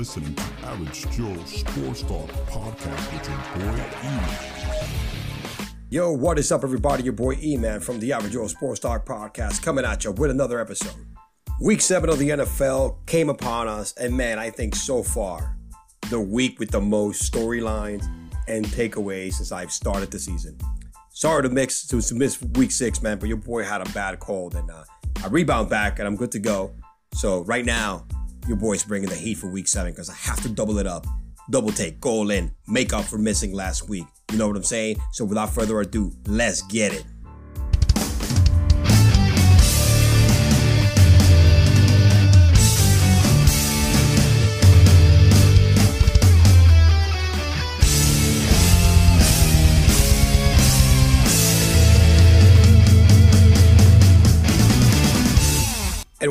listening to Average Joe Sports Talk podcast with your boy E. Yo, what is up, everybody? Your boy E Man from the Average Joe Sports Talk podcast coming at you with another episode. Week seven of the NFL came upon us, and man, I think so far, the week with the most storylines and takeaways since I've started the season. Sorry to mix to miss week six, man, but your boy had a bad cold, and uh, I rebound back, and I'm good to go. So right now, your boy's bringing the heat for week seven because I have to double it up, double take, go in, make up for missing last week. You know what I'm saying? So without further ado, let's get it.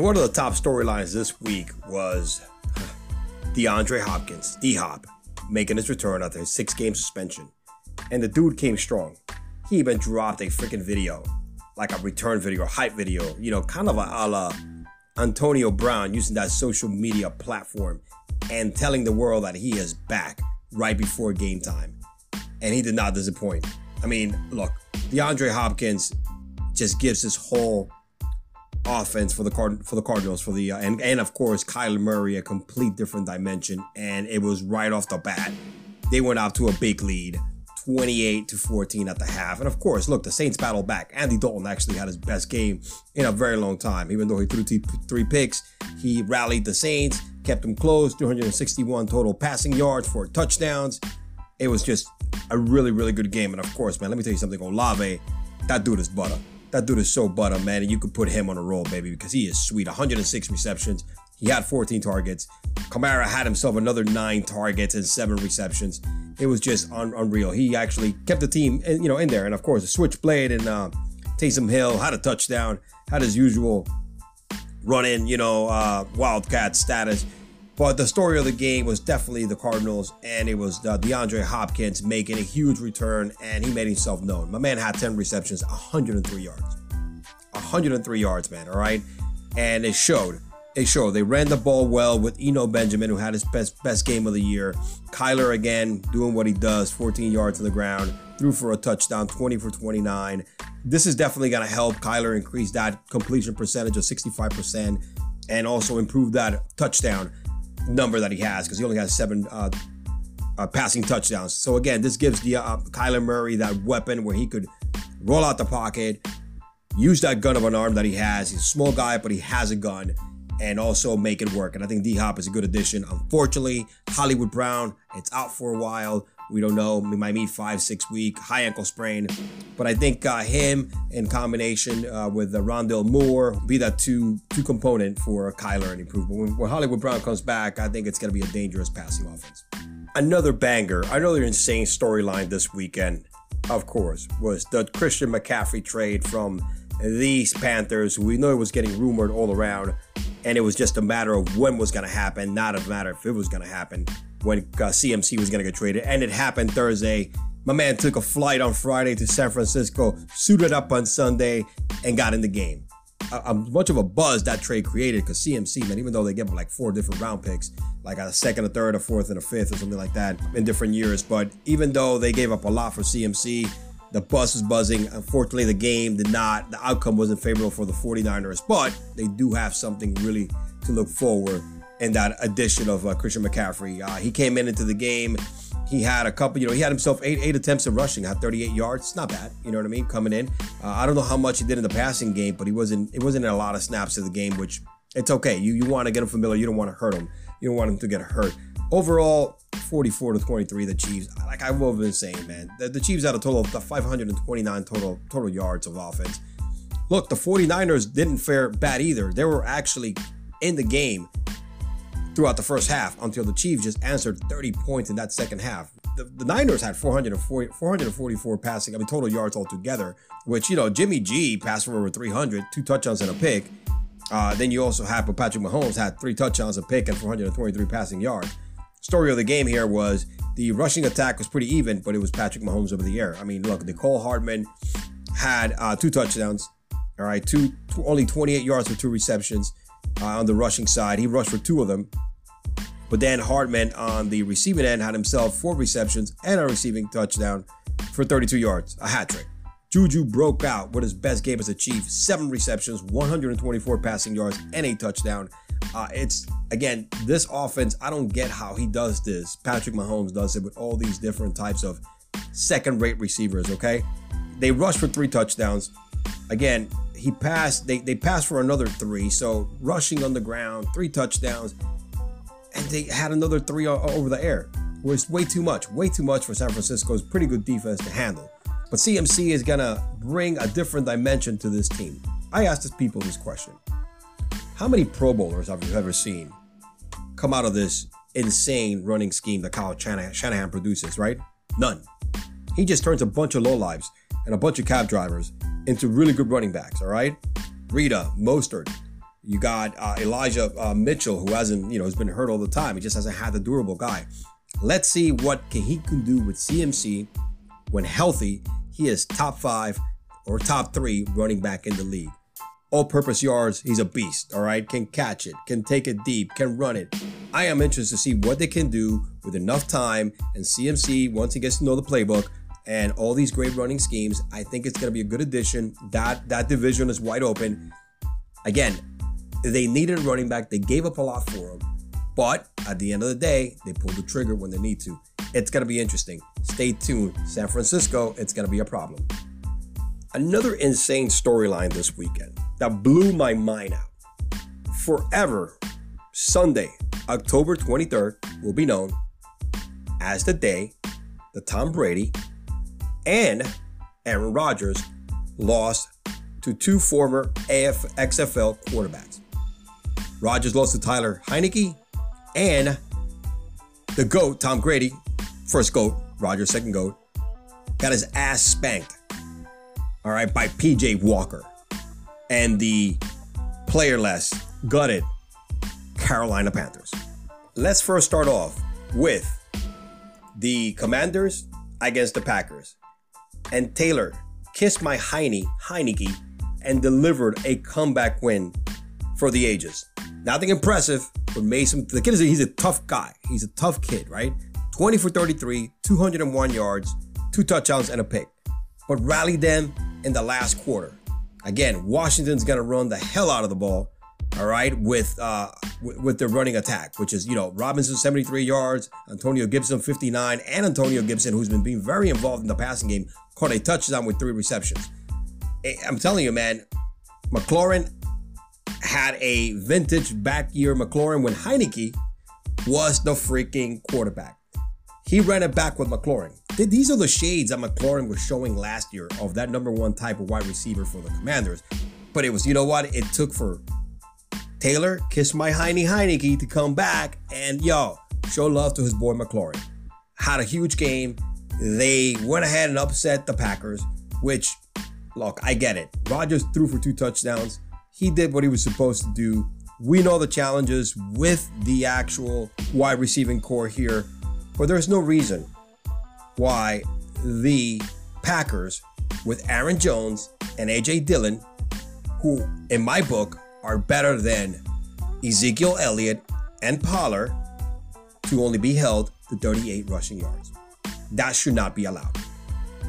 One of the top storylines this week was DeAndre Hopkins, D Hop, making his return after his six game suspension. And the dude came strong. He even dropped a freaking video, like a return video, a hype video, you know, kind of a, a la Antonio Brown using that social media platform and telling the world that he is back right before game time. And he did not disappoint. I mean, look, DeAndre Hopkins just gives his whole offense for the Card- for the Cardinals for the uh, and and of course Kyler Murray a complete different dimension and it was right off the bat. They went out to a big lead 28 to 14 at the half and of course look the Saints battled back. Andy Dalton actually had his best game in a very long time. Even though he threw t- three picks he rallied the Saints kept them close 261 total passing yards four touchdowns. It was just a really really good game and of course man let me tell you something Olave that dude is butter that dude is so butter, man, and you could put him on a roll, baby, because he is sweet. 106 receptions. He had 14 targets. Kamara had himself another nine targets and seven receptions. It was just un- unreal. He actually kept the team, you know, in there. And of course, the switchblade and uh, Taysom Hill had a touchdown, had his usual run in, you know, uh, wildcat status. But the story of the game was definitely the Cardinals, and it was uh, DeAndre Hopkins making a huge return, and he made himself known. My man had 10 receptions, 103 yards. 103 yards, man, all right? And it showed. It showed. They ran the ball well with Eno Benjamin, who had his best best game of the year. Kyler again doing what he does, 14 yards to the ground, threw for a touchdown, 20 for 29. This is definitely going to help Kyler increase that completion percentage of 65% and also improve that touchdown number that he has because he only has seven uh, uh, passing touchdowns. So again, this gives the uh, Kyler Murray that weapon where he could roll out the pocket, use that gun of an arm that he has. He's a small guy, but he has a gun, and also make it work. And I think D Hop is a good addition. Unfortunately, Hollywood Brown, it's out for a while. We don't know. We might meet five, six week high ankle sprain, but I think uh, him in combination uh, with uh, Rondale Moore be that two two component for Kyler and improvement. When, when Hollywood Brown comes back, I think it's going to be a dangerous passing offense. Another banger, another insane storyline this weekend, of course, was the Christian McCaffrey trade from these Panthers. We know it was getting rumored all around, and it was just a matter of when was going to happen, not a matter if it was going to happen when uh, CMC was going to get traded. And it happened Thursday. My man took a flight on Friday to San Francisco, suited up on Sunday, and got in the game. Uh, much of a buzz that trade created because CMC, man, even though they gave him like four different round picks, like a second, a third, a fourth, and a fifth, or something like that in different years. But even though they gave up a lot for CMC, the bus was buzzing. Unfortunately, the game did not, the outcome wasn't favorable for the 49ers, but they do have something really to look forward in that addition of uh, Christian McCaffrey. Uh, he came in into the game. He had a couple, you know, he had himself eight eight attempts of rushing, had 38 yards. It's not bad, you know what I mean? Coming in, uh, I don't know how much he did in the passing game, but he wasn't. It wasn't in a lot of snaps of the game, which it's okay. You you want to get him familiar. You don't want to hurt him. You don't want him to get hurt. Overall, 44 to 23, the Chiefs. Like I've been saying, man, the, the Chiefs had a total of 529 total total yards of offense. Look, the 49ers didn't fare bad either. They were actually in the game throughout the first half until the Chiefs just answered 30 points in that second half. The, the Niners had 440, 444 passing, I mean, total yards altogether, which, you know, Jimmy G passed for over 300, two touchdowns and a pick. Uh, then you also have Patrick Mahomes had three touchdowns, a pick, and 423 passing yards. Story of the game here was the rushing attack was pretty even, but it was Patrick Mahomes over the air. I mean, look, Mecole Hardman had uh, two touchdowns. All right, two, two only 28 yards for two receptions uh, on the rushing side. He rushed for two of them. But Dan Hardman on the receiving end had himself four receptions and a receiving touchdown for 32 yards, a hat trick. Juju broke out with his best game as a Chief, seven receptions, 124 passing yards, and a touchdown. Uh, it's again, this offense, I don't get how he does this. Patrick Mahomes does it with all these different types of second rate receivers, okay? They rushed for three touchdowns. Again, he passed, they, they passed for another three. So rushing on the ground, three touchdowns, and they had another three over the air. It was way too much, way too much for San Francisco's pretty good defense to handle. But CMC is gonna bring a different dimension to this team. I asked this people this question. How many Pro Bowlers have you ever seen come out of this insane running scheme that Kyle Shanahan produces, right? None. He just turns a bunch of low lives and a bunch of cab drivers into really good running backs, all right? Breida, Mostert. You got uh, Elijah uh, Mitchell, who hasn't, you know, has been hurt all the time. He just hasn't had the durable guy. Let's see what can, he can do with CMC when healthy. He is top five or top three running back in the league. All purpose yards, he's a beast, all right? Can catch it, can take it deep, can run it. I am interested to see what they can do with enough time and CMC once he gets to know the playbook and all these great running schemes. I think it's going to be a good addition. That that division is wide open. Again, they needed a running back. They gave up a lot for him. But at the end of the day, they pulled the trigger when they need to. It's going to be interesting. Stay tuned. San Francisco, it's going to be a problem. Another insane storyline this weekend that blew my mind out. Forever, Sunday, October 23rd, will be known as the day that Tom Brady and Aaron Rodgers lost to two former AF, XFL quarterbacks. Rodgers lost to Tyler Heinicke and the GOAT, Tom Brady, first GOAT, Rodgers, second GOAT, got his ass spanked, all right, by PJ Walker and the playerless, gutted Carolina Panthers. Let's first start off with the Commanders against the Packers and Taylor kissed my Heine, Heinicke and delivered a comeback win for the ages. Nothing impressive, but Mason, the kid is a, he's a tough guy. He's a tough kid, right? 20 for 33, 201 yards, two touchdowns, and a pick. But rallied them in the last quarter. Again, Washington's gonna run the hell out of the ball, all right, with uh with their running attack, which is you know Robinson 73 yards, Antonio Gibson 59, and Antonio Gibson, who's been being very involved in the passing game, caught a touchdown with three receptions. Eh, I'm telling you, man, McLaurin had a vintage back year McLaurin when Heinicke was the freaking quarterback. He ran it back with McLaurin. These are the shades that McLaurin was showing last year of that number one type of wide receiver for the Commanders. But it was, you know what? It took for Taylor, kiss my Heine Heinicke to come back and yo, show love to his boy McLaurin. Had a huge game. They went ahead and upset the Packers, which, look, I get it. Rodgers threw for two touchdowns. He did what he was supposed to do. We know the challenges with the actual wide receiving core here, but there's no reason why the Packers with Aaron Jones and AJ Dillon, who in my book are better than Ezekiel Elliott and Pollard, to only be held to 38 rushing yards. That should not be allowed.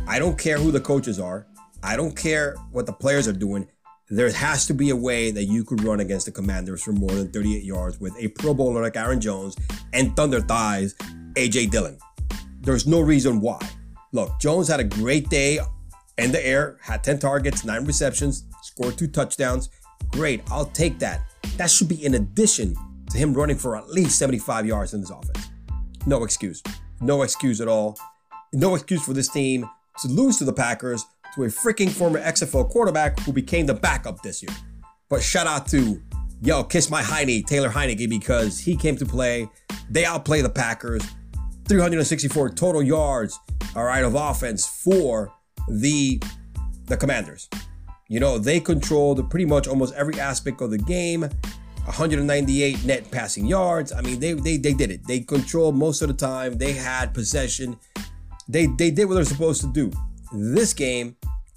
I don't care who the coaches are. I don't care what the players are doing. There has to be a way that you could run against the Commanders for more than 38 yards with a Pro Bowler like Aaron Jones and Thunder Thighs, AJ Dillon. There's no reason why. Look, Jones had a great day in the air, had 10 targets, 9 receptions, scored 2 touchdowns. Great, I'll take that. That should be in addition to him running for at least 75 yards in this offense. No excuse. No excuse at all. No excuse for this team to lose to the Packers to a freaking former XFL quarterback who became the backup this year. But shout out to, yo, kiss my Heine, Taylor Heinicke, because he came to play. They outplay the Packers. 364 total yards, all right, of offense for the the Commanders. You know, they controlled pretty much almost every aspect of the game. 198 net passing yards. I mean, they they they did it. They controlled most of the time. They had possession. They they did what they're supposed to do. This game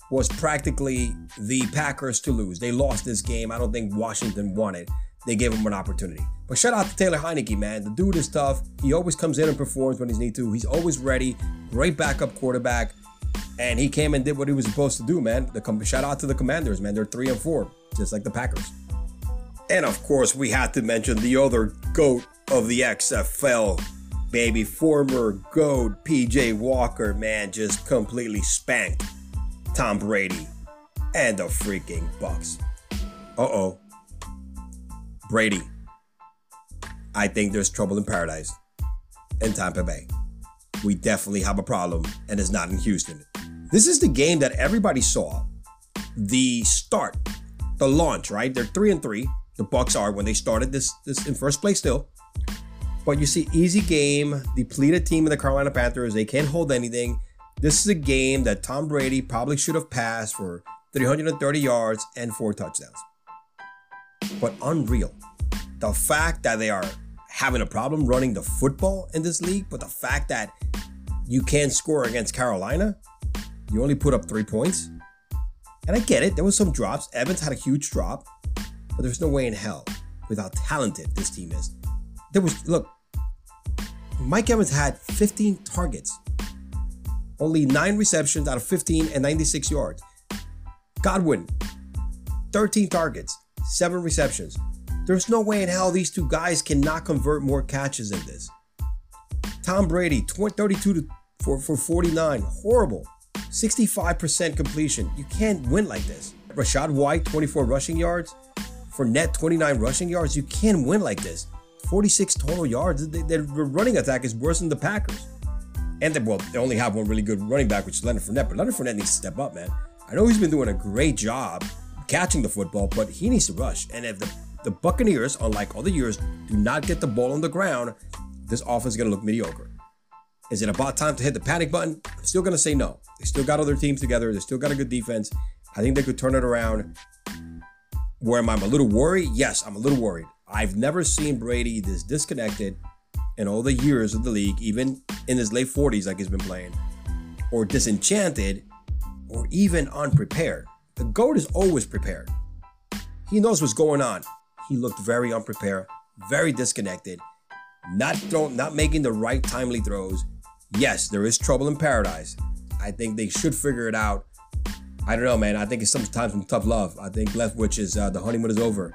was practically the Packers to lose. They lost this game. I don't think Washington won it. they gave him an opportunity. But shout out to Taylor Heinicke, man. The dude is tough. He always comes in and performs when he's need to. He's always ready. Great backup quarterback. And he came and did what he was supposed to do, man. The shout out to the Commanders, man. They're three and four, just like the Packers. And of course, we had to mention the other goat of the XFL, baby, former goat PJ Walker, man, just completely spanked Tom Brady and the freaking Bucks. Uh oh. Brady. I think there's trouble in paradise in Tampa Bay. We definitely have a problem, and it's not in Houston. This is the game that everybody saw. The start, the launch, right? They're three and three. The Bucks are when they started this this in first place still. But you see, easy game, depleted team in the Carolina Panthers. They can't hold anything. This is a game that Tom Brady probably should have passed for 330 yards and four touchdowns. But unreal. The fact that they are having a problem running the football in this league, but the fact that you can't score against Carolina, you only put up three points. And I get it, there was some drops. Evans had a huge drop, but there's no way in hell with how talented this team is. There was, look, Mike Evans had 15 targets, only nine receptions out of 15 and 96 yards. Godwin, 13 targets, seven receptions. There's no way in hell these two guys cannot convert more catches than this. Tom Brady, 20, 32 to, for, for 49, horrible. 65% completion. You can't win like this. Rachaad White, 24 rushing yards. Fournette, 29 rushing yards. You can't win like this. 46 total yards. Their running attack is worse than the Packers. And they, well, they only have one really good running back, which is Leonard Fournette. But Leonard Fournette needs to step up, man. I know he's been doing a great job catching the football, but he needs to rush. And if the, the Buccaneers, unlike other years, do not get the ball on the ground, this offense is going to look mediocre. Is it about time to hit the panic button? I'm still going to say no. They still got other teams together. They still got a good defense. I think they could turn it around. Where am I? I'm a little worried? Yes, I'm a little worried. I've never seen Brady this disconnected in all the years of the league, even in his late 40s, like he's been playing, or disenchanted, or even unprepared. The GOAT is always prepared. He knows what's going on. He looked very unprepared, very disconnected, not throw, not making the right timely throws. Yes, there is trouble in paradise. I think they should figure it out. I don't know, man. I think it's sometimes some tough love. I think Leftwich is uh, the honeymoon is over.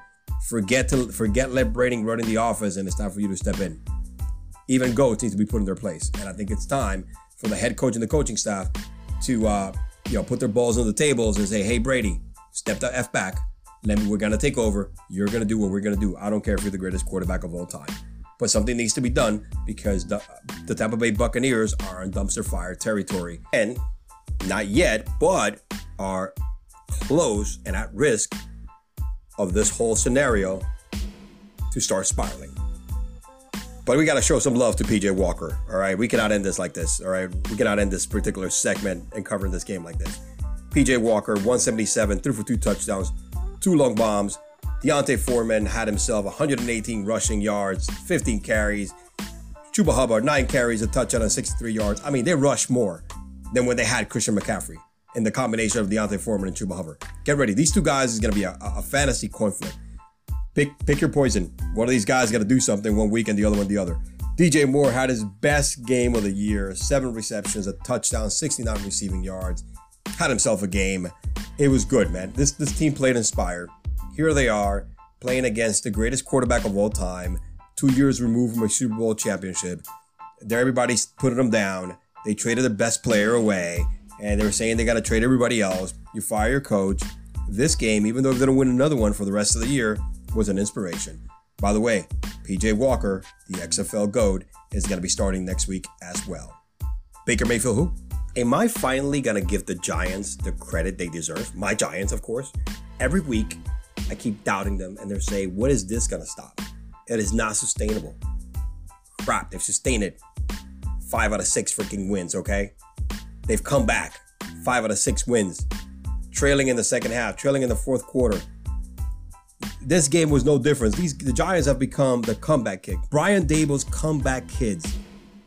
Forget to forget Let Brady run in the office, and it's time for you to step in. Even goats need to be put in their place, and I think it's time for the head coach and the coaching staff to uh, you know put their balls on the tables and say, "Hey, Brady, step the f back. Let me. We're gonna take over. You're gonna do what we're gonna do. I don't care if you're the greatest quarterback of all time." But something needs to be done because the, the Tampa Bay Buccaneers are in dumpster fire territory. And not yet, but are close and at risk of this whole scenario to start spiraling. But we got to show some love to PJ Walker. All right. We cannot end this like this. All right. We cannot end this particular segment and covering this game like this. PJ Walker, 177, threw for two touchdowns, two long bombs. D'Onta Foreman had himself 118 rushing yards, 15 carries. Chuba Hubbard, nine carries, a touchdown, and 63 yards. I mean, they rushed more than when they had Christian McCaffrey in the combination of D'Onta Foreman and Chuba Hubbard. Get ready. These two guys is going to be a, a fantasy conflict. Pick, pick your poison. One of these guys got to do something one week and the other one the other. DJ Moore had his best game of the year seven receptions, a touchdown, 69 receiving yards. Had himself a game. It was good, man. This, this team played inspired. Here they are playing against the greatest quarterback of all time, two years removed from a Super Bowl championship. There, everybody's putting them down. They traded the best player away and they were saying they got to trade everybody else. You fire your coach. This game, even though they're going to win another one for the rest of the year, was an inspiration. By the way, PJ Walker, the XFL GOAT, is going to be starting next week as well. Baker Mayfield, who? Am I finally going to give the Giants the credit they deserve? My Giants, of course. Every week, I keep doubting them, and they're saying, what is this going to stop? It is not sustainable. Crap, they've sustained it. Five out of six freaking wins, okay? They've come back. Five out of six wins. Trailing in the second half, trailing in the fourth quarter. This game was no difference. These the Giants have become the comeback kid. Brian Daboll's comeback kids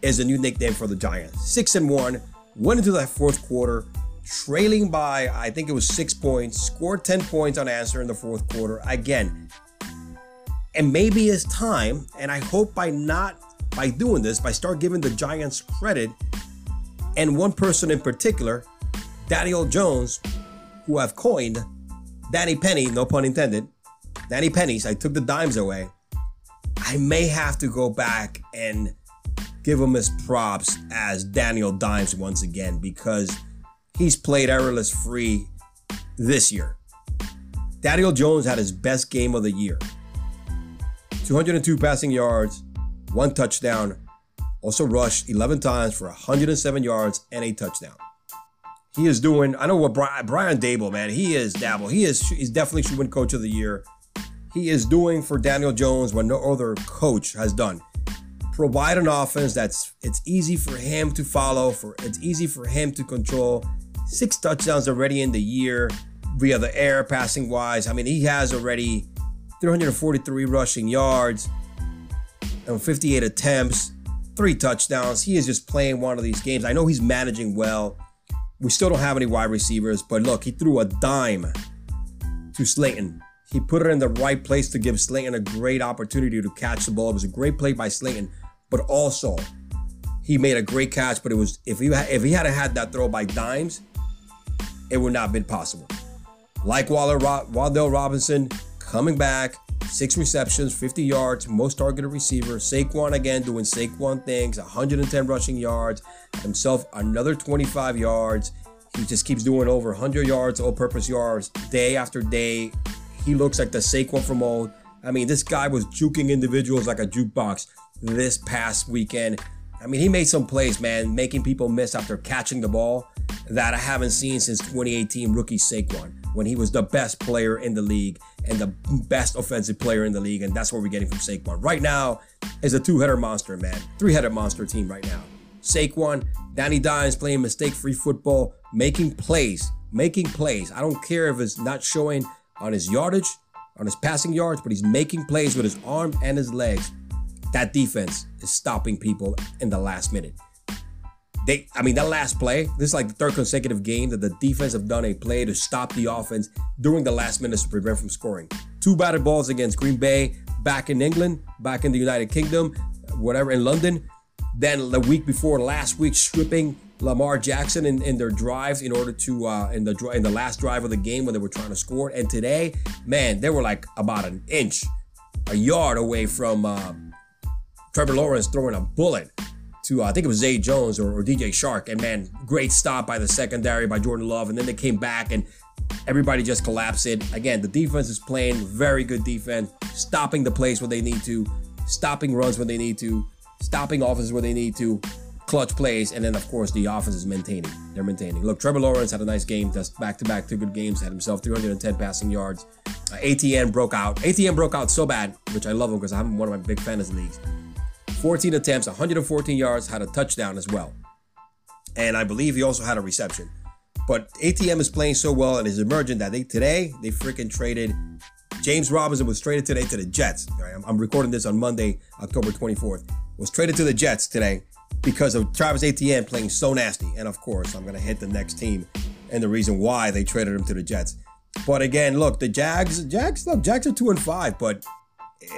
is a new nickname for the Giants. Six and one, went into that fourth quarter, trailing by I think it was six points, scored 10 points unanswered in the fourth quarter. Again, And maybe it's time, and I hope by not by doing this, by start giving the Giants credit, and one person in particular, Daniel Jones, who I've coined Danny Penny, no pun intended, Danny Pennies, I took the dimes away. I may have to go back and give him his props as Daniel Dimes once again because he's played errorless free this year. Daniel Jones had his best game of the year 202 passing yards, one touchdown, also rushed 11 times for 107 yards and a touchdown. He is doing, I know what Brian, Brian Daboll, man, he is Dabble. He is, he's definitely should win coach of the year. He is doing for Daniel Jones what no other coach has done. Provide an offense that's it's easy for him to follow, for it's easy for him to control. Six touchdowns already in the year via the air, passing wise. I mean, he has already 343 rushing yards and 58 attempts, three touchdowns. He is just playing one of these games. I know he's managing well. We still don't have any wide receivers, but look, he threw a dime to Slayton. He put it in the right place to give Slayton a great opportunity to catch the ball. It was a great play by Slayton, but also he made a great catch. But it was if he if he had had that throw by dimes, it would not have been possible. Like Waller, Wan'Dale Robinson coming back, six receptions, 50 yards, most targeted receiver. Saquon again doing Saquon things, 110 rushing yards, himself another 25 yards. He just keeps doing over 100 yards, all-purpose yards, day after day. He looks like the Saquon from old. I mean, this guy was juking individuals like a jukebox this past weekend. I mean, he made some plays, man, making people miss after catching the ball that I haven't seen since 2018 rookie Saquon when he was the best player in the league and the best offensive player in the league. And that's what we're getting from Saquon. Right now is a two-header monster, man. Three-headed monster team right now. Saquon, Danny Dimes playing mistake-free football, making plays, making plays. I don't care if it's not showing on his yardage, on his passing yards, but he's making plays with his arm and his legs. That defense is stopping people in the last minute. They, I mean, that last play, this is like the third consecutive game that the defense have done a play to stop the offense during the last minutes to prevent from scoring. Two batted balls against Green Bay, back in England, back in the United Kingdom, whatever, in London. Then the week before last week, stripping Lamar Jackson in, in their drives in order to uh, in the in the last drive of the game when they were trying to score. And today, man, they were like about an inch, a yard away from uh, Trevor Lawrence throwing a bullet to uh, I think it was Zay Jones or, or, DJ Chark. and man, great stop by the secondary by Jordan Love, and then they came back and everybody just collapsed it. Again, the defense is playing very good defense, stopping the plays where they need to, stopping runs when they need to, stopping offenses where they need to, clutch plays, and then of course the offense is maintaining. They're maintaining. Look, Trevor Lawrence had a nice game, just back to back two good games, had himself 310 passing yards. Uh, Etienne broke out. Etienne broke out so bad, which I love him because I'm one of my big fantasy leagues. 14 attempts, 114 yards, had a touchdown as well. And I believe he also had a reception. But Etienne is playing so well and is emerging that they today they freaking traded James Robinson was traded today to the Jets. I'm recording this on Monday, October 24th. Was traded to the Jets today because of Travis Etienne playing so nasty. And of course, I'm to hit the next team and the reason why they traded him to the Jets. But again, look, the Jags, Jags, look, Jags are two and five, but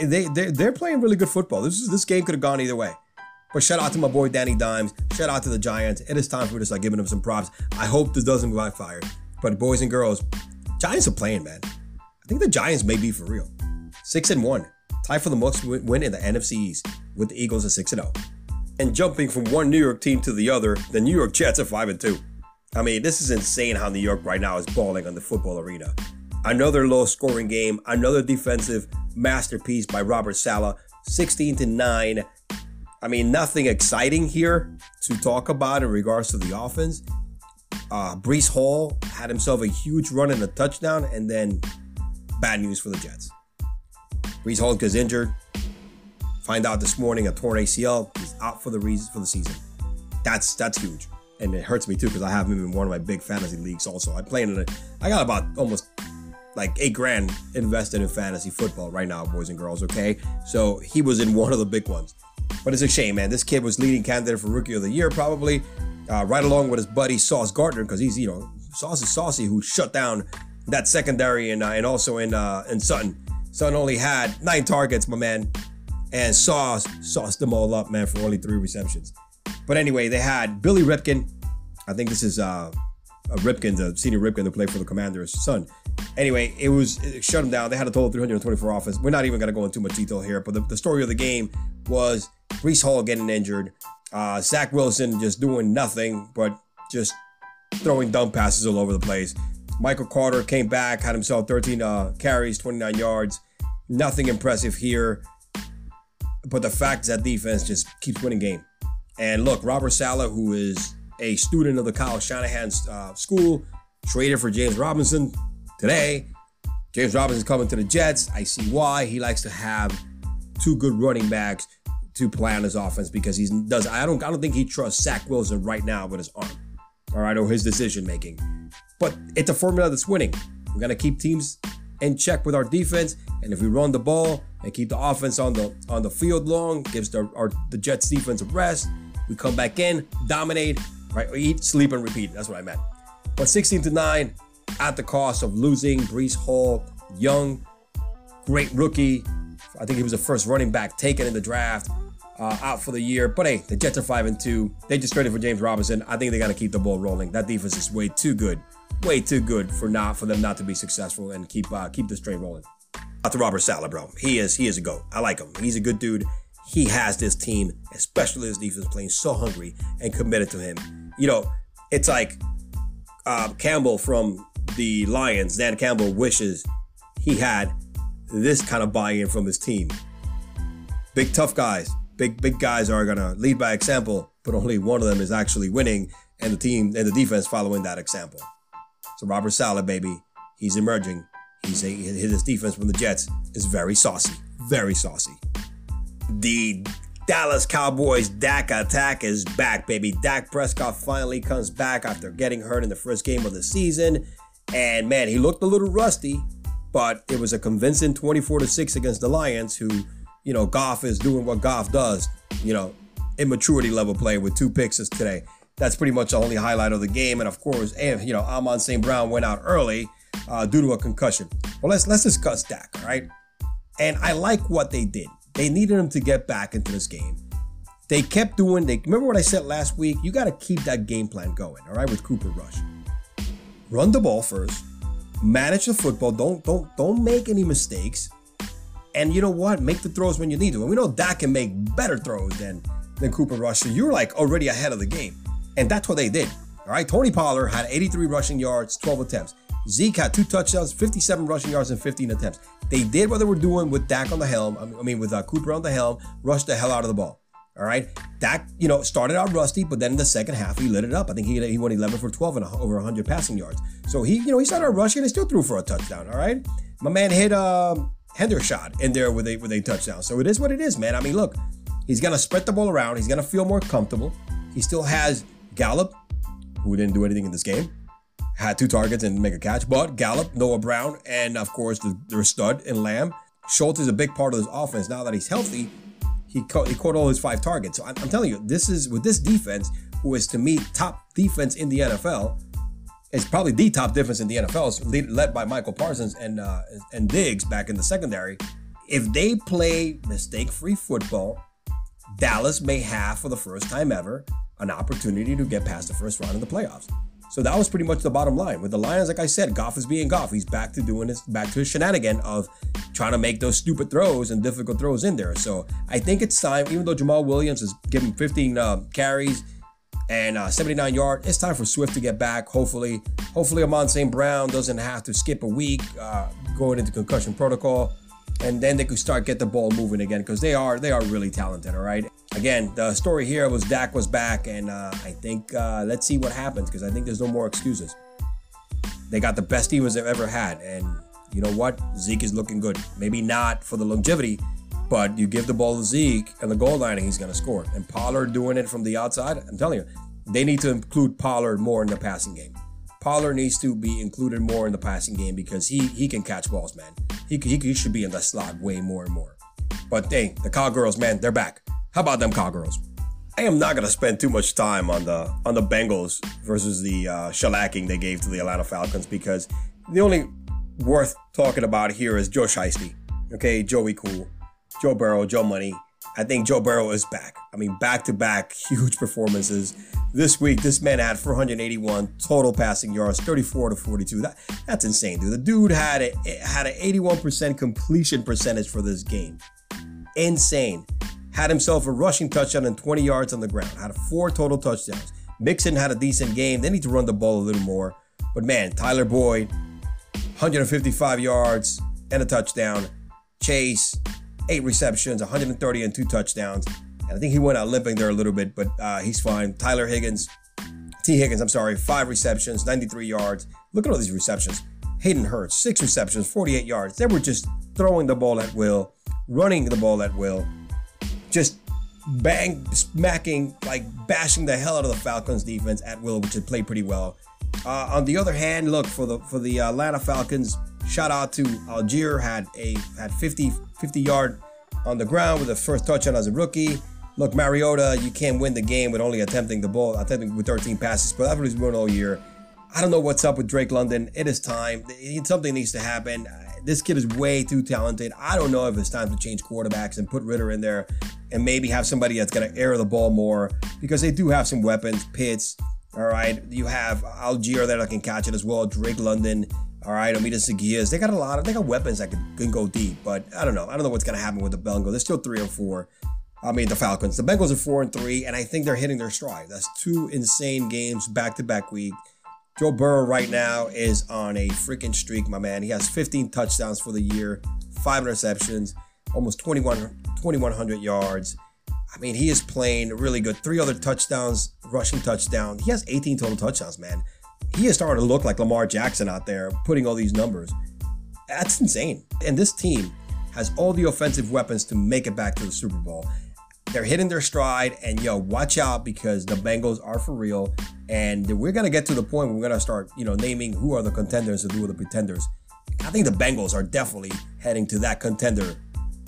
they they're, they're playing really good football. This is this game could have gone either way. But shout out to my boy Danny Dimes. Shout out to the Giants. It is time for me to start giving them some props. I hope this doesn't backfire. But boys and girls, Giants are playing, man. I think the Giants may be for real. Six and one, tie for the most win in the NFC East with the Eagles at six and zero. Oh. And jumping from one New York team to the other, the New York Jets are five and two. I mean, this is insane how New York right now is balling on the football arena. Another low scoring game, another defensive masterpiece by Robert Saleh, 16 to 9. I mean, nothing exciting here to talk about in regards to the offense. Uh, Breece Hall had himself a huge run and a touchdown, and then bad news for the Jets. Breece Hall gets injured. Find out this morning a torn ACL. He's out for the reason for the season. That's that's huge, and it hurts me too because I have him in one of my big fantasy leagues. Also, I play in it. I got about almost like eight grand invested in fantasy football right now, boys and girls. Okay, so he was in one of the big ones. But it's a shame, man. This kid was leading candidate for rookie of the year, probably, uh, right along with his buddy Sauce Gardner, because he's you know Sauce is saucy, who shut down that secondary and uh, and also in uh, in Sutton. Son only had nine targets, my man, and Sauce sauced them all up, man, for only three receptions. But anyway, they had Billy Ripken. I think this is uh, a Ripken, the senior Ripken, to play for the Commanders' son. Anyway, it was it shut them down. They had a total of 324 offense. We're not even going to go into much detail here, but the, the story of the game was Breece Hall getting injured, uh, Zach Wilson just doing nothing but just throwing dumb passes all over the place. Michael Carter came back, had himself 13 uh, carries, 29 yards. Nothing impressive here. But the fact that defense just keeps winning game. And look, Robert Saleh, who is a student of the Kyle Shanahan's uh, school, traded for James Robinson today. James Robinson coming to the Jets. I see why. He likes to have two good running backs to play on his offense because he does. I don't. I don't think he trusts Zach Wilson right now with his arm. All right, or his decision making. But it's a formula that's winning. We're gonna keep teams in check with our defense, and if we run the ball and keep the offense on the on the field long, gives the our, the Jets defense a rest. We come back in, dominate, right? We eat, sleep, and repeat. That's what I meant. But 16 to nine, at the cost of losing Breece Hall, young, great rookie. I think he was the first running back taken in the draft uh, out for the year. But hey, the Jets are five and two. They just traded for James Robinson. I think they got to keep the ball rolling. That defense is way too good, way too good for not for them not to be successful and keep uh, keep this train rolling. Out to Robert Saleh, bro. He is he is a goat. I like him. He's a good dude. He has this team, especially his defense, playing so hungry and committed to him. You know, it's like uh, Campbell from the Lions. Dan Campbell wishes he had this kind of buy-in from his team. Big tough guys, big big guys are gonna lead by example, but only one of them is actually winning, and the team and the defense following that example. So Robert Saleh, baby, he's emerging. He's a, his defense from the Jets is very saucy, very saucy. The Dallas Cowboys Dak attack is back, baby. Dak Prescott finally comes back after getting hurt in the first game of the season. And man, he looked a little rusty, but it was a convincing 24 to 6 against the Lions, who you know, Goff is doing what Goff does, you know, immaturity level play with two picks today. That's pretty much the only highlight of the game. And of course, and you know, Amon St. Brown went out early uh, due to a concussion. Well, let's let's discuss Dak, all right? And I like what they did. They needed him to get back into this game. They kept doing. They remember what I said last week. You got to keep that game plan going, all right? With Cooper Rush, run the ball first, manage the football. Don't don't don't make any mistakes. And you know what? Make the throws when you need to. And we know Dak can make better throws than, than Cooper Rush. So you're like already ahead of the game. And that's what they did. All right. Tony Pollard had 83 rushing yards, 12 attempts. Zeke had two touchdowns, 57 rushing yards, and 15 attempts. They did what they were doing with Dak on the helm. I mean, with uh, Cooper on the helm, rushed the hell out of the ball. All right. Dak, you know, started out rusty, but then in the second half, he lit it up. I think he, he went 11 for 12 and over 100 passing yards. So he, you know, he started rushing and still threw for a touchdown. All right. My man hit, um, Hendershot in there with a with a touchdown. So it is what it is, man. I mean, look, he's gonna spread the ball around. He's gonna feel more comfortable. He still has Gallup, who didn't do anything in this game, had two targets and make a catch. But Gallup, Noah Brown, and of course the, the stud and Lamb. Schultz is a big part of this offense. Now that he's healthy, he caught, he caught all his five targets. So I'm, I'm telling you, this is with this defense, who is to me top defense in the NFL it's probably the top defense in the NFL. It's lead, led by Michael Parsons and uh, and Diggs back in the secondary. If they play mistake-free football, Dallas may have, for the first time ever, an opportunity to get past the first round of the playoffs. So that was pretty much the bottom line. With the Lions, like I said, Goff is being Goff. He's back to doing his back to his shenanigan of trying to make those stupid throws and difficult throws in there. So I think it's time, even though Jamaal Williams is giving 15 uh, carries, and uh, 79 yard. It's time for Swift to get back. Hopefully, hopefully Amon St. Brown doesn't have to skip a week uh, going into concussion protocol, and then they could start get the ball moving again because they are they are really talented. All right. Again, the story here was Dak was back, and uh, I think uh, let's see what happens because I think there's no more excuses. They got the best teams they've ever had, and you know what? Zeke is looking good. Maybe not for the longevity, but you give the ball to Zeke and the goal line, and he's going to score. And Pollard doing it from the outside, I'm telling you, they need to include Pollard more in the passing game. Pollard needs to be included more in the passing game because he he can catch balls, man. He, he, he should be in the slot way more and more. But hey, the Cowgirls, man, they're back. How about them Cowgirls? I am not gonna spend too much time on the on the Bengals versus the uh, shellacking they gave to the Atlanta Falcons because the only worth talking about here is Joe Shiesty. Okay, Joey Cool, Joe Burrow, Joe Money. I think Joe Burrow is back. I mean, back to back huge performances. This week, this man had 481 total passing yards, 34 to 42. That, that's insane, dude. The dude had a, had an 81% completion percentage for this game. Insane. Had himself a rushing touchdown and 20 yards on the ground. Had four total touchdowns. Mixon had a decent game. They need to run the ball a little more. But man, Tyler Boyd, 155 yards and a touchdown. Chase, eight receptions, 130 and two touchdowns. And I think he went out limping there a little bit, but uh, he's fine. Tyler Higgins, T. Higgins, I'm sorry, five receptions, 93 yards. Look at all these receptions. Hayden Hurst, six receptions, 48 yards. They were just throwing the ball at will, running the ball at will, just bang, smacking, like bashing the hell out of the Falcons defense at will, which had played pretty well. Uh, on the other hand, look for the for the Atlanta Falcons. Shout out to Allgeier had a had 50 50 yard on the ground with the first touchdown as a rookie. Look, Mariota, you can't win the game with only attempting the ball, attempting with 13 passes, but that's what he's doing all year. I don't know what's up with Drake London. It is time. Something needs to happen. This kid is way too talented. I don't know if it's time to change quarterbacks and put Ridder in there and maybe have somebody that's going to air the ball more because they do have some weapons. Pitts, all right. You have Allgeier that can catch it as well. Drake London, all right. Amita Seguias. They got a lot of, they got weapons that can, can go deep, but I don't know. I don't know what's going to happen with the Bengals. They're still three and four. I mean, the Falcons. The Bengals are four and three, and I think they're hitting their stride. That's two insane games back to back week. Joe Burrow right now is on a freaking streak, my man. He has 15 touchdowns for the year, five interceptions, almost 21, 2,100 yards. I mean, he is playing really good. Three other touchdowns, rushing touchdown. He has 18 total touchdowns, man. He is starting to look like Lamar Jackson out there, putting all these numbers. That's insane. And this team has all the offensive weapons to make it back to the Super Bowl. They're hitting their stride, and yo, watch out because the Bengals are for real. And we're gonna get to the point where we're gonna start, you know, naming who are the contenders and who are the pretenders. I think the Bengals are definitely heading to that contender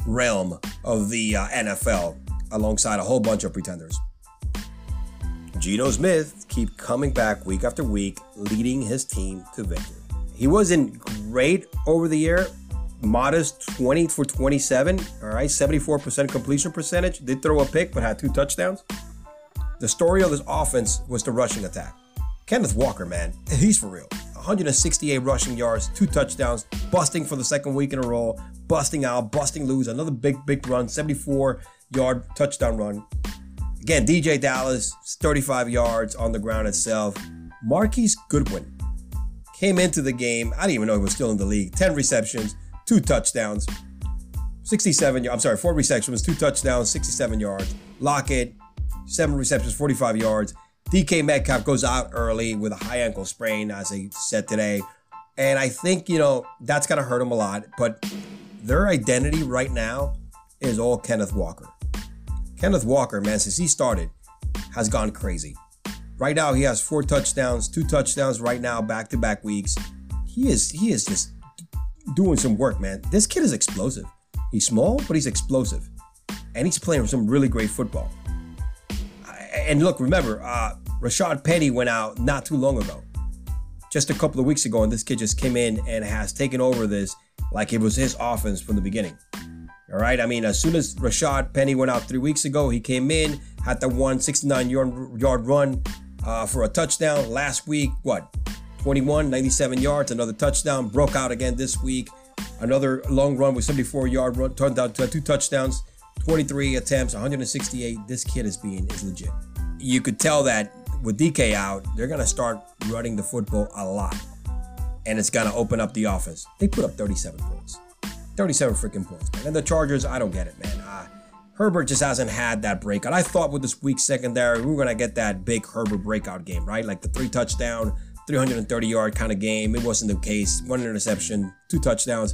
realm of the uh, NFL alongside a whole bunch of pretenders. Geno Smith keep coming back week after week, leading his team to victory. He wasn't great over the year, modest 20 for 27, all right, 74% completion percentage. Did throw a pick, but had two touchdowns. The story of this offense was the rushing attack. Kenneth Walker, man, he's for real. 168 rushing yards, two touchdowns, busting for the second week in a row, busting out, busting loose, another big, big run, 74 yard touchdown run. Again, DJ Dallas, 35 yards on the ground itself. Marquise Goodwin came into the game. I didn't even know he was still in the league. 10 receptions, two touchdowns, 67 I'm sorry, four receptions, two touchdowns, 67 yards. Lockett, seven receptions, 45 yards. DK Metcalf goes out early with a high ankle sprain, as I said today. And I think, you know, that's going to hurt him a lot. But their identity right now is all Kenneth Walker. Kenneth Walker, man, since he started, has gone crazy. Right now, he has four touchdowns, two touchdowns right now, back to back weeks. He is he is just doing some work, man. This kid is explosive. He's small, but he's explosive. And he's playing some really great football. And look, remember, uh, Rashad Penny went out not too long ago, just a couple of weeks ago, and this kid just came in and has taken over this like it was his offense from the beginning. All right. I mean, as soon as Rashad Penny went out three weeks ago, he came in, had the 169 yard, yard run uh, for a touchdown. Last week, what? 21, 97 yards, another touchdown. Broke out again this week. Another long run with 74 yard run, turned out to two touchdowns, 23 attempts, 168. This kid is being is legit. You could tell that with DK out, they're gonna start running the football a lot, and it's gonna open up the offense. They put up 37 points. 37 freaking points, man. And the Chargers, I don't get it, man. Uh, Herbert just hasn't had that breakout. I thought with this weak secondary, we were to get that big Herbert breakout game, right? Like the three touchdown, 330 yard kind of game. It wasn't the case. One interception, two touchdowns.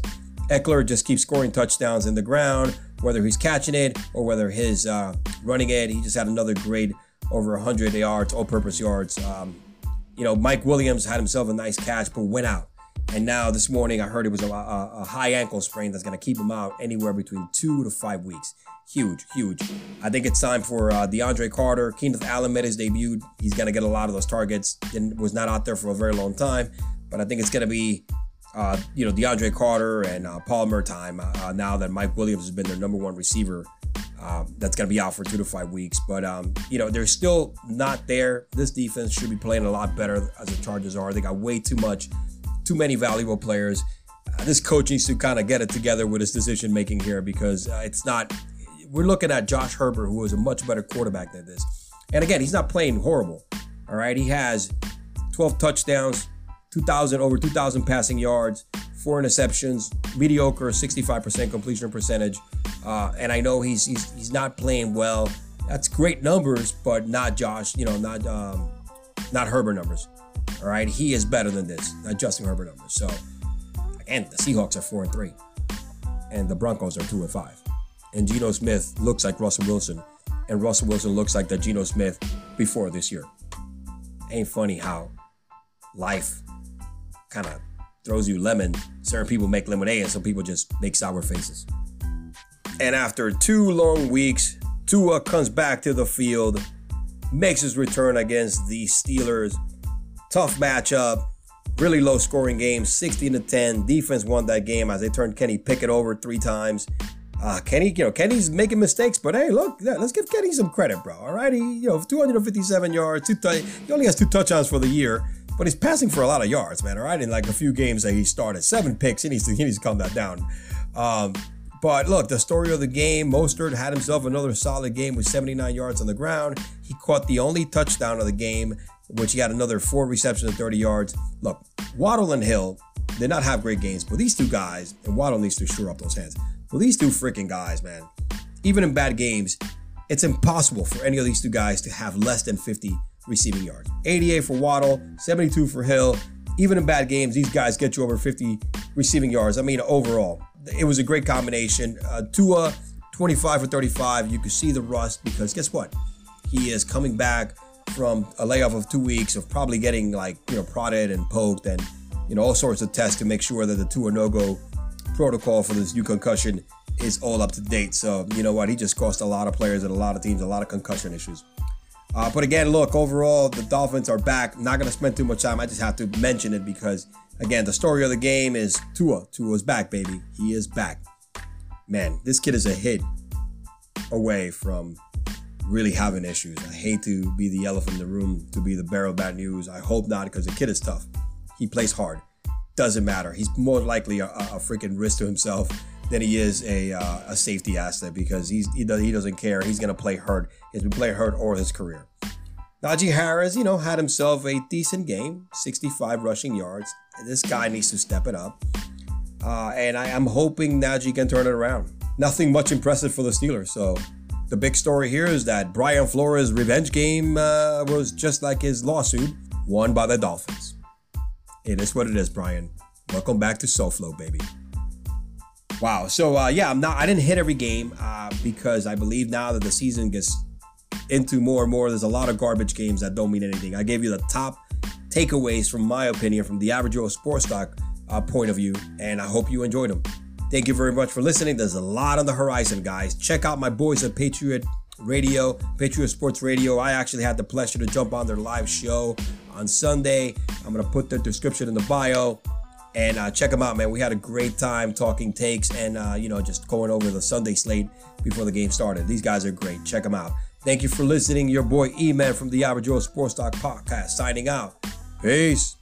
Ekeler just keeps scoring touchdowns in the ground, whether he's catching it or whether he's uh, running it. He just had another great over 100 yards, all purpose yards. Um, you know, Mike Williams had himself a nice catch, but went out. And now this morning, I heard it was a, a, a high ankle sprain that's going to keep him out anywhere between two to five weeks. Huge, huge. I think it's time for uh, DeAndre Carter. Keenan Allen made his debut. He's going to get a lot of those targets. And was not out there for a very long time, but I think it's going to be uh, you know, DeAndre Carter and uh, Palmer time uh, now that Mike Williams has been their number one receiver. Um, that's going to be out for two to five weeks. But, um, you know, they're still not there. This defense should be playing a lot better as the Chargers are. They got way too much, too many valuable players. Uh, this coach needs to kind of get it together with his decision making here because uh, it's not. We're looking at Josh Herbert, who is a much better quarterback than this. And again, he's not playing horrible. All right. He has 12 touchdowns, 2,000 over 2,000 passing yards, four interceptions, mediocre 65% completion percentage. Uh, and I know he's, he's he's not playing well. That's great numbers, but not Josh. You know, not um, not Herbert numbers. All right, he is better than this. Not Justin Herbert numbers. So, and the Seahawks are four and three, and the Broncos are two and five. And Geno Smith looks like Russell Wilson, and Russell Wilson looks like the Geno Smith before this year. Ain't funny how life kind of throws you lemon. Certain people make lemonade, and some people just make sour faces. And after two long weeks, Tua comes back to the field, makes his return against the Steelers. Tough matchup, really low scoring game, 16 to 10. Defense won that game as they turned Kenny Pickett over three times. Uh, Kenny, you know, Kenny's making mistakes, but hey, look, let's give Kenny some credit, bro. All right, he, you know, 257 yards, two t- he only has two touchdowns for the year. But he's passing for a lot of yards, man. All right, in like a few games that he started, seven picks. He needs to he needs to calm that down. Um, but look, the story of the game, Mostert had himself another solid game with 79 yards on the ground. He caught the only touchdown of the game, which he had another four receptions and 30 yards. Look, Waddle and Hill did not have great games, but these two guys, and Waddle needs to shore up those hands. Well, these two freaking guys, man, even in bad games, it's impossible for any of these two guys to have less than 50 receiving yards. 88 for Waddle, 72 for Hill. Even in bad games, these guys get you over 50 receiving yards. I mean, overall, it was a great combination. Uh, Tua, 25 for 35. You could see the rust because guess what? He is coming back from a layoff of two weeks of probably getting like, you know, prodded and poked and, you know, all sorts of tests to make sure that the Tua no go protocol for this new concussion is all up to date. So, you know what? He just cost a lot of players and a lot of teams a lot of concussion issues. Uh, but again, look, overall, the Dolphins are back. Not going to spend too much time. I just have to mention it because, again, the story of the game is Tua. Tua's back, baby. He is back. Man, this kid is a hit away from really having issues. I hate to be the elephant in the room, to be the bearer of bad news. I hope not because the kid is tough. He plays hard. Doesn't matter. He's more likely a, a freaking risk to himself than he is a, uh, a safety asset because he's, he, does, he doesn't care. He's going to play hurt. He's been playing hurt all his career. Najee Harris, you know, had himself a decent game, 65 rushing yards. This guy needs to step it up. Uh, and I am hoping Najee can turn it around. Nothing much impressive for the Steelers. So the big story here is that Brian Flores' revenge game uh, was just like his lawsuit, won by the Dolphins. It is what it is, Brian. Welcome back to SoFlo, baby. Wow. So uh, yeah, I'm not. I didn't hit every game uh, because I believe now that the season gets into more and more, there's a lot of garbage games that don't mean anything. I gave you the top takeaways from my opinion, from the average Joe sports talk uh, point of view, and I hope you enjoyed them. Thank you very much for listening. There's a lot on the horizon, guys. Check out my boys at Patriot Radio, Patriot Sports Radio. I actually had the pleasure to jump on their live show on Sunday. I'm gonna put the description in the bio and uh, check them out, man. We had a great time talking takes and uh, you know just going over the Sunday slate before the game started. These guys are great. Check them out. Thank you for listening. Your boy E Man from the Average Joe Sports Talk Podcast signing out. Peace.